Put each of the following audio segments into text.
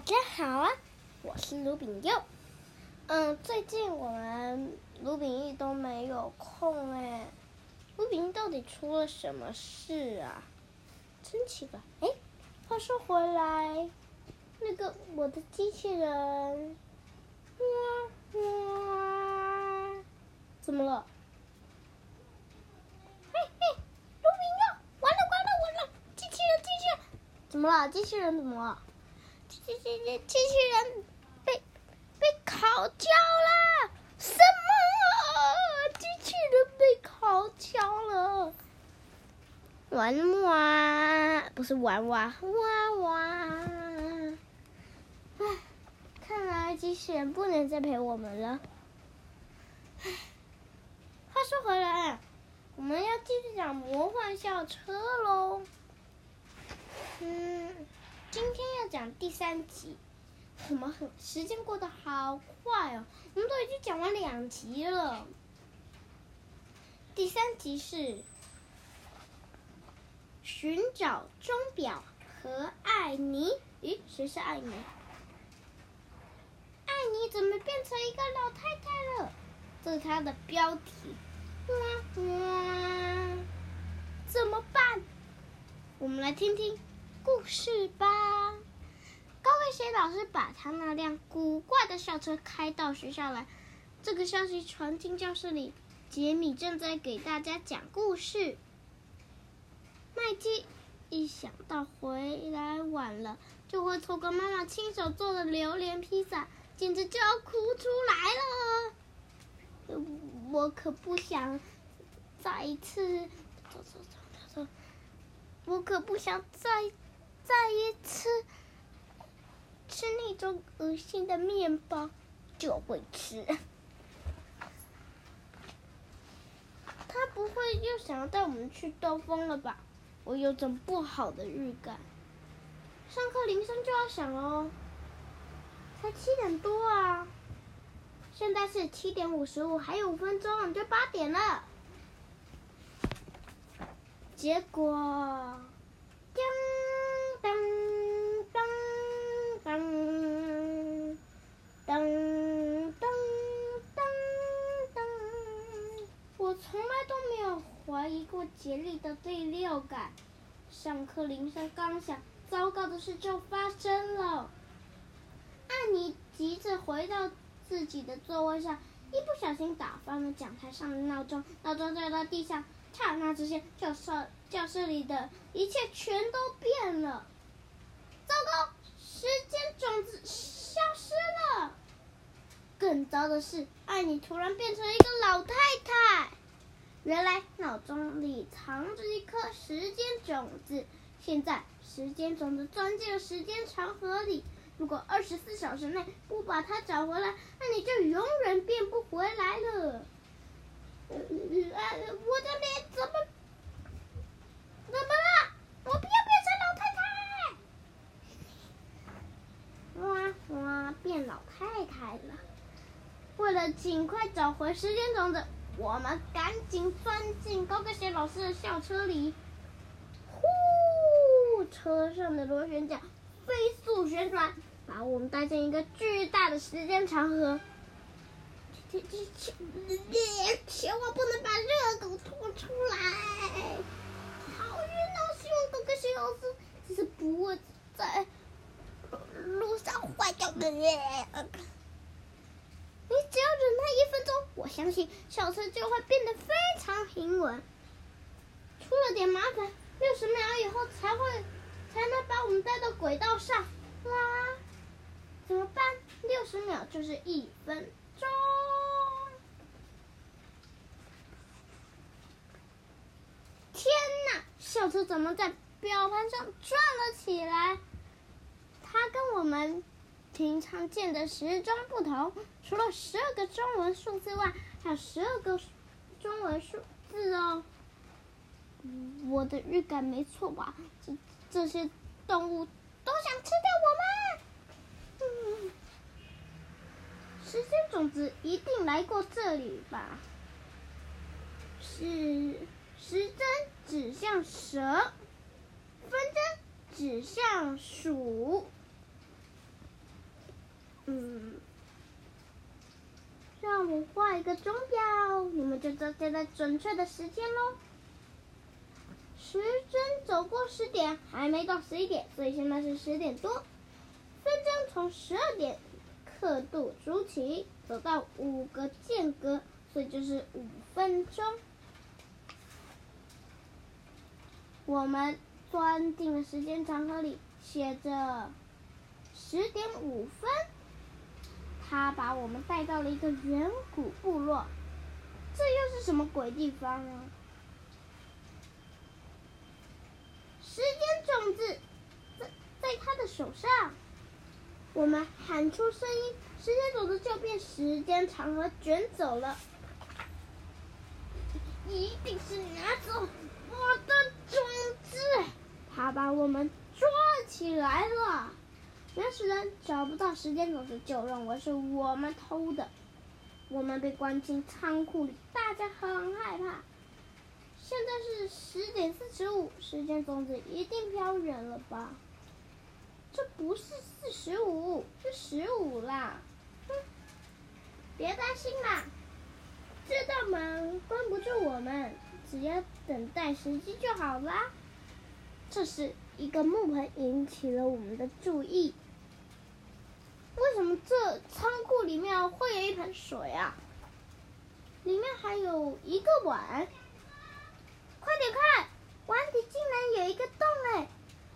大家好啊，我是卢炳佑。嗯，最近我们卢炳义都没有空哎。卢炳义到底出了什么事啊？真奇怪。哎，话说回来，那个我的机器人，哇哇，怎么了？嘿嘿，卢炳佑，完了完了完了！机器人机器人，怎么了？机器人怎么了？机器机器人被被烤焦了！什么？机器人被烤焦了？玩娃不是玩娃，娃娃。唉，看来机器人不能再陪我们了。唉，话说回来，我们要继续讲魔幻校车喽。嗯。今天要讲第三集，我们很时间过得好快哦，我们都已经讲完两集了。第三集是寻找钟表和艾妮。咦，谁是艾妮？艾妮怎么变成一个老太太了？这是她的标题。哇哇，怎么办？我们来听听。故事吧。高跟鞋老师把他那辆古怪的校车开到学校来。这个消息传进教室里，杰米正在给大家讲故事。麦基一想到回来晚了就会错过妈妈亲手做的榴莲披萨，简直就要哭出来了。我可不想再一次，走走走走走，我可不想再。再一次吃那种恶心的面包，就会吃。他不会又想要带我们去兜风了吧？我有种不好的预感。上课铃声就要响哦，才七点多啊！现在是七点五十五，还有五分钟就八点了。结果。怀疑过杰利的第六感。上课铃声刚响，糟糕的事就发生了。艾妮急着回到自己的座位上，一不小心打翻了讲台上的闹钟，闹钟掉到地上，刹那之间，教室教室里的一切全都变了。糟糕，时间种子消失了。更糟的是，艾妮突然变成了一个老太太。原来脑中里藏着一颗时间种子，现在时间种子钻进了时间长河里。如果二十四小时内不把它找回来，那你就永远变不回来了。呃，我的脸怎么怎么了？我不要变成老太太！哇哇，变老太太了。为了尽快找回时间种子。我们赶紧钻进高跟鞋老师的校车里，呼！车上的螺旋桨飞速旋转，把我们带进一个巨大的时间长河。千千千千万不能把热狗吐出来！好晕哦！希望高跟鞋老师只是不会在路上坏掉的。你只要忍耐一分钟，我相信校车就会变得非常平稳。出了点麻烦，六十秒以后才会才能把我们带到轨道上。哇，怎么办？六十秒就是一分钟。天哪！校车怎么在表盘上转了起来？它跟我们。平常见的时钟不同，除了十二个中文数字外，还有十二个中文数字哦。我的预感没错吧？这这些动物都想吃掉我们。嗯，时间种子一定来过这里吧？是时针指向蛇，分针指向鼠。嗯，让我画一个钟表，你们就知道现在准确的时间喽。时针走过十点，还没到十一点，所以现在是十点多。分针从十二点刻度处起，走到五个间隔，所以就是五分钟。我们钻进了时间长河里，写着十点五分。他把我们带到了一个远古部落，这又是什么鬼地方啊？时间种子在在他的手上，我们喊出声音，时间种子就被时间长河卷走了。一定是拿走我的种子，他把我们抓起来了。原始人找不到时间种子，就认为是我们偷的。我们被关进仓库里，大家很害怕。现在是十点四十五，时间种子一定飘远了吧？这不是四十五，是十五啦。哼，别担心啦，这道门关不住我们，只要等待时机就好啦。这时，一个木盆引起了我们的注意。为什么这仓库里面会有一盆水啊？里面还有一个碗。快点看，碗底竟然有一个洞哎！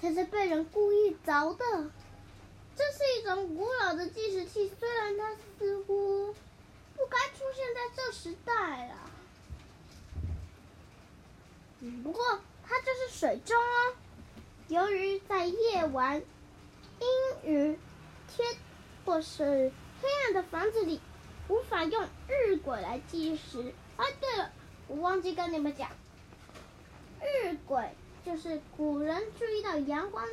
这是被人故意凿的。这是一种古老的计时器，虽然它似乎不该出现在这时代了。不过它就是水钟哦。由于在夜晚、阴雨、天或是黑暗的房子里，无法用日晷来计时。啊，对了，我忘记跟你们讲。日晷就是古人注意到阳光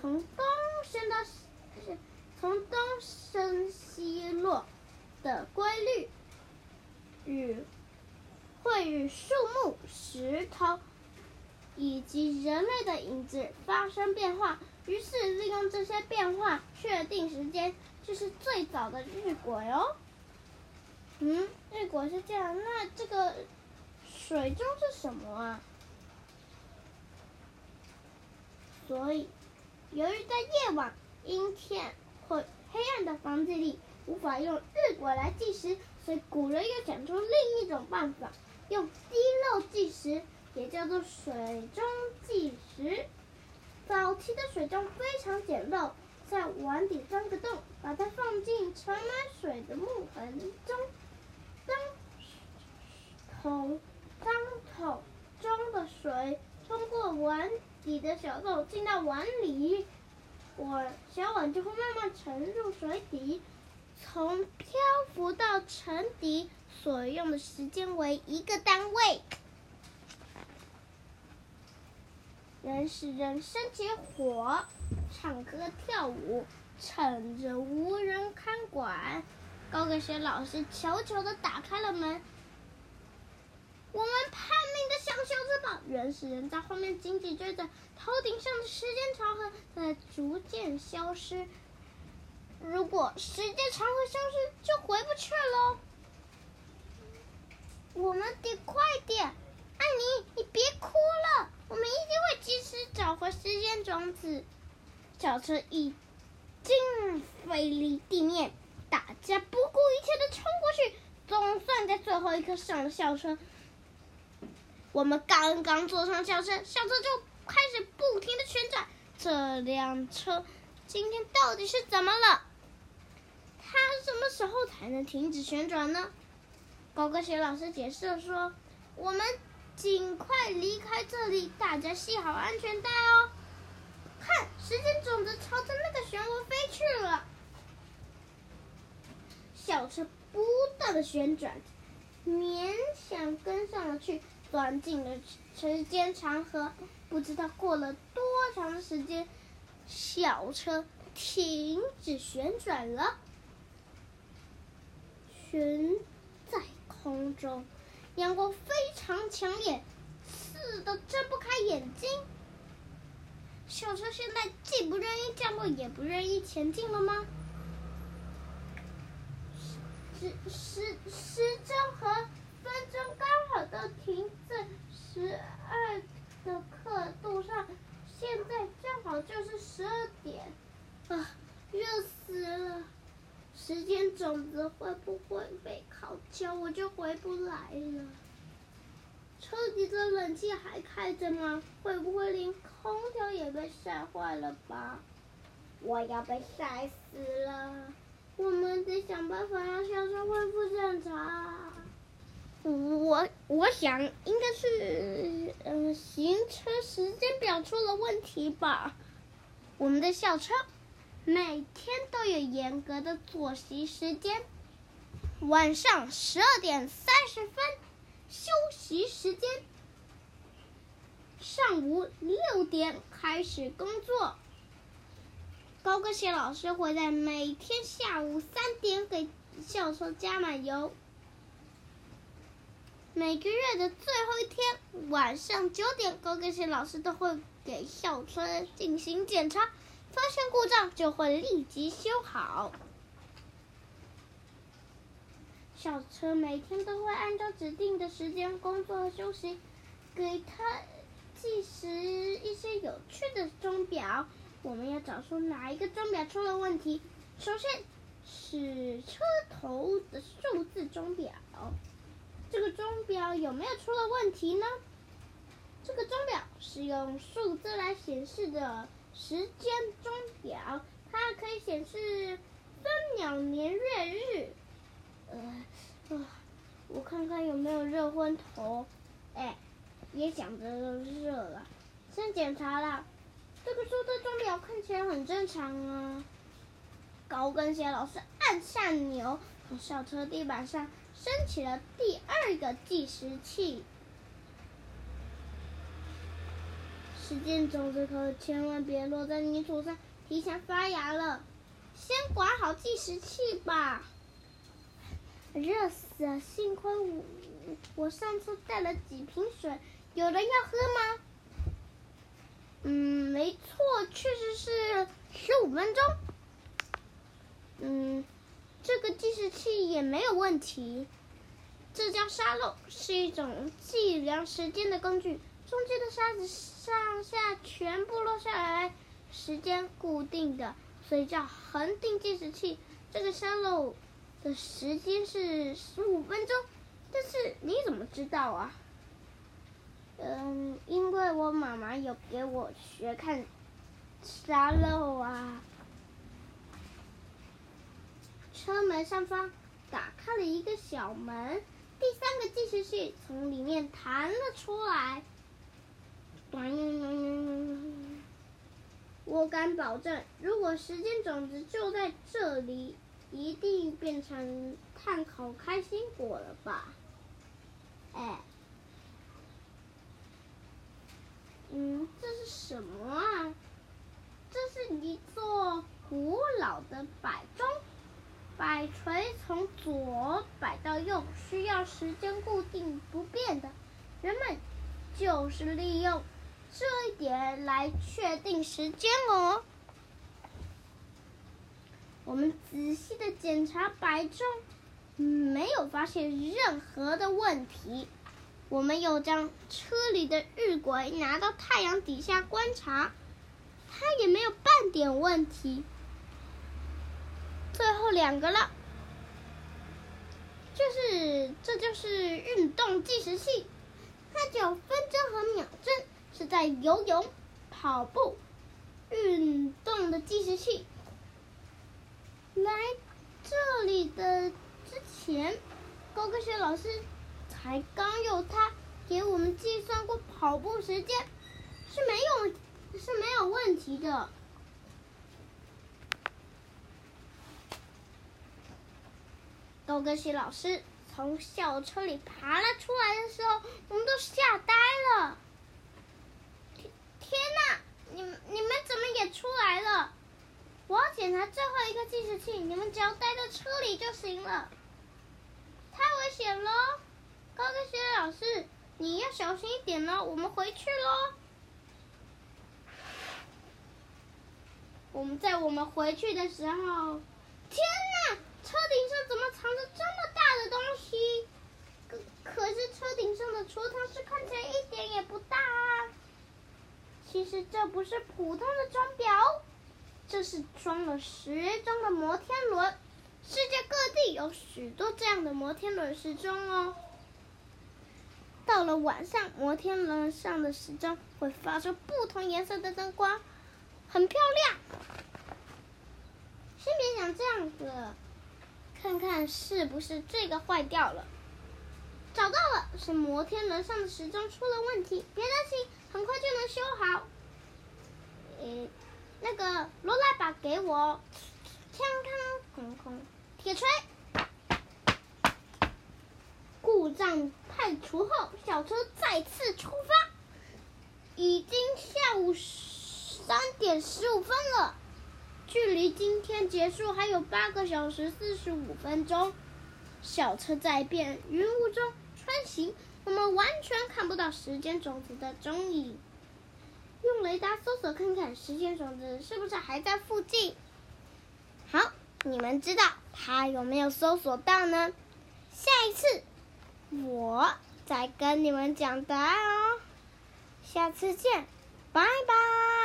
从东升到西，从东升西落的规律，与会与树木、石头以及人类的影子发生变化，于是利用这些变化确定时间，就是最早的日晷哦。嗯，日晷是这样，那这个水中是什么啊？所以，由于在夜晚、阴天或黑暗的房子里无法用日晷来计时，所以古人又想出另一种办法，用滴漏计时，也叫做水中计时。早期的水钟非常简陋，在碗底钻个洞，把它放进盛满水的木盆中，当桶当桶中的水通过碗。底的小洞进到碗里，碗小碗就会慢慢沉入水底。从漂浮到沉底所用的时间为一个单位。原始人生起火，唱歌跳舞，趁着无人看管，高跟鞋老师悄悄地打开了门。我们叛逆的像小子吧！原始人在后面紧紧追着，头顶上的时间长河在逐渐消失。如果时间长河消失，就回不去了。我们得快点！安妮，你别哭了，我们一定会及时找回时间种子。小车已经飞离地面，大家不顾一切的冲过去，总算在最后一刻上了校车。我们刚刚坐上校车，校车就开始不停的旋转。这辆车今天到底是怎么了？它什么时候才能停止旋转呢？高跟鞋老师解释说：“我们尽快离开这里，大家系好安全带哦。”看，时间种子朝着那个漩涡飞去了。小车不断的旋转，勉强跟上了去。钻进了时间长河，不知道过了多长时间，小车停止旋转了，悬在空中，阳光非常强烈，刺得睁不开眼睛。小车现在既不愿意降落，也不愿意前进了吗？时时时针和分针刚好都停在十二的刻度上，现在正好就是十二点。啊，热死了！时间种子会不会被烤焦，我就回不来了。车里的冷气还开着吗？会不会连空调也被晒坏了吧？我要被晒死了！我们得想办法让校车恢复正常。我我想应该是嗯，行车时间表出了问题吧。我们的校车每天都有严格的作息时间，晚上十二点三十分休息时间，上午六点开始工作。高跟鞋老师会在每天下午三点给校车加满油。每个月的最后一天晚上九点，高跟鞋老师都会给校车进行检查，发现故障就会立即修好。校车每天都会按照指定的时间工作和休息，给他计时一些有趣的钟表。我们要找出哪一个钟表出了问题。首先是车头的数字钟表，这个钟表有没有出了问题呢？这个钟表是用数字来显示的时间钟表，它可以显示分秒、年月日。呃，呃，我看看有没有热昏头。哎，别想着都热了，先检查了。这个数字钟表看起来很正常啊。高跟鞋老师按下钮，从校车地板上升起了第二个计时器。时间种子可千万别落在泥土上，提前发芽了。先管好计时器吧。热死了，幸亏我我上次带了几瓶水，有人要喝吗？嗯，没错，确实是十五分钟。嗯，这个计时器也没有问题。这叫沙漏，是一种计量时间的工具。中间的沙子上下全部落下来，时间固定的，所以叫恒定计时器。这个沙漏的时间是十五分钟，但是你怎么知道啊？嗯，因为我妈妈有给我学看沙漏啊。车门上方打开了一个小门，第三个计时器从里面弹了出来。我敢保证，如果时间种子就在这里，一定变成碳烤开心果了吧？哎。嗯，这是什么啊？这是一座古老的摆钟，摆锤从左摆到右，需要时间固定不变的。人们就是利用这一点来确定时间哦。我们仔细的检查摆钟，没有发现任何的问题。我们又将车里的日晷拿到太阳底下观察，它也没有半点问题。最后两个了，就是这就是运动计时器，它叫分针和秒针，是在游泳、跑步、运动的计时器。来这里的之前，高跟鞋老师。才刚有他给我们计算过跑步时间，是没有是没有问题的。高跟鞋老师从校车里爬了出来的时候，我们都吓呆了。天天哪，你们你们怎么也出来了？我要检查最后一个计时器，你们只要待在车里就行了。太危险了！高跟鞋老师，你要小心一点哦。我们回去喽。我们在我们回去的时候，天哪，车顶上怎么藏着这么大的东西？可可是车顶上的储藏室看起来一点也不大啊。其实这不是普通的钟表，这是装了时钟的摩天轮。世界各地有许多这样的摩天轮时钟哦。到了晚上，摩天轮上的时钟会发出不同颜色的灯光，很漂亮。先别想这样子，看看是不是这个坏掉了。找到了，是摩天轮上的时钟出了问题。别担心，很快就能修好。诶，那个罗拉把给我，锵锵空空，铁锤。故障排除后，小车再次出发。已经下午三点十五分了，距离今天结束还有八个小时四十五分钟。小车在变云雾中穿行，我们完全看不到时间种子的踪影。用雷达搜索看看，时间种子是不是还在附近？好，你们知道它有没有搜索到呢？下一次。我再跟你们讲答案哦，下次见，拜拜。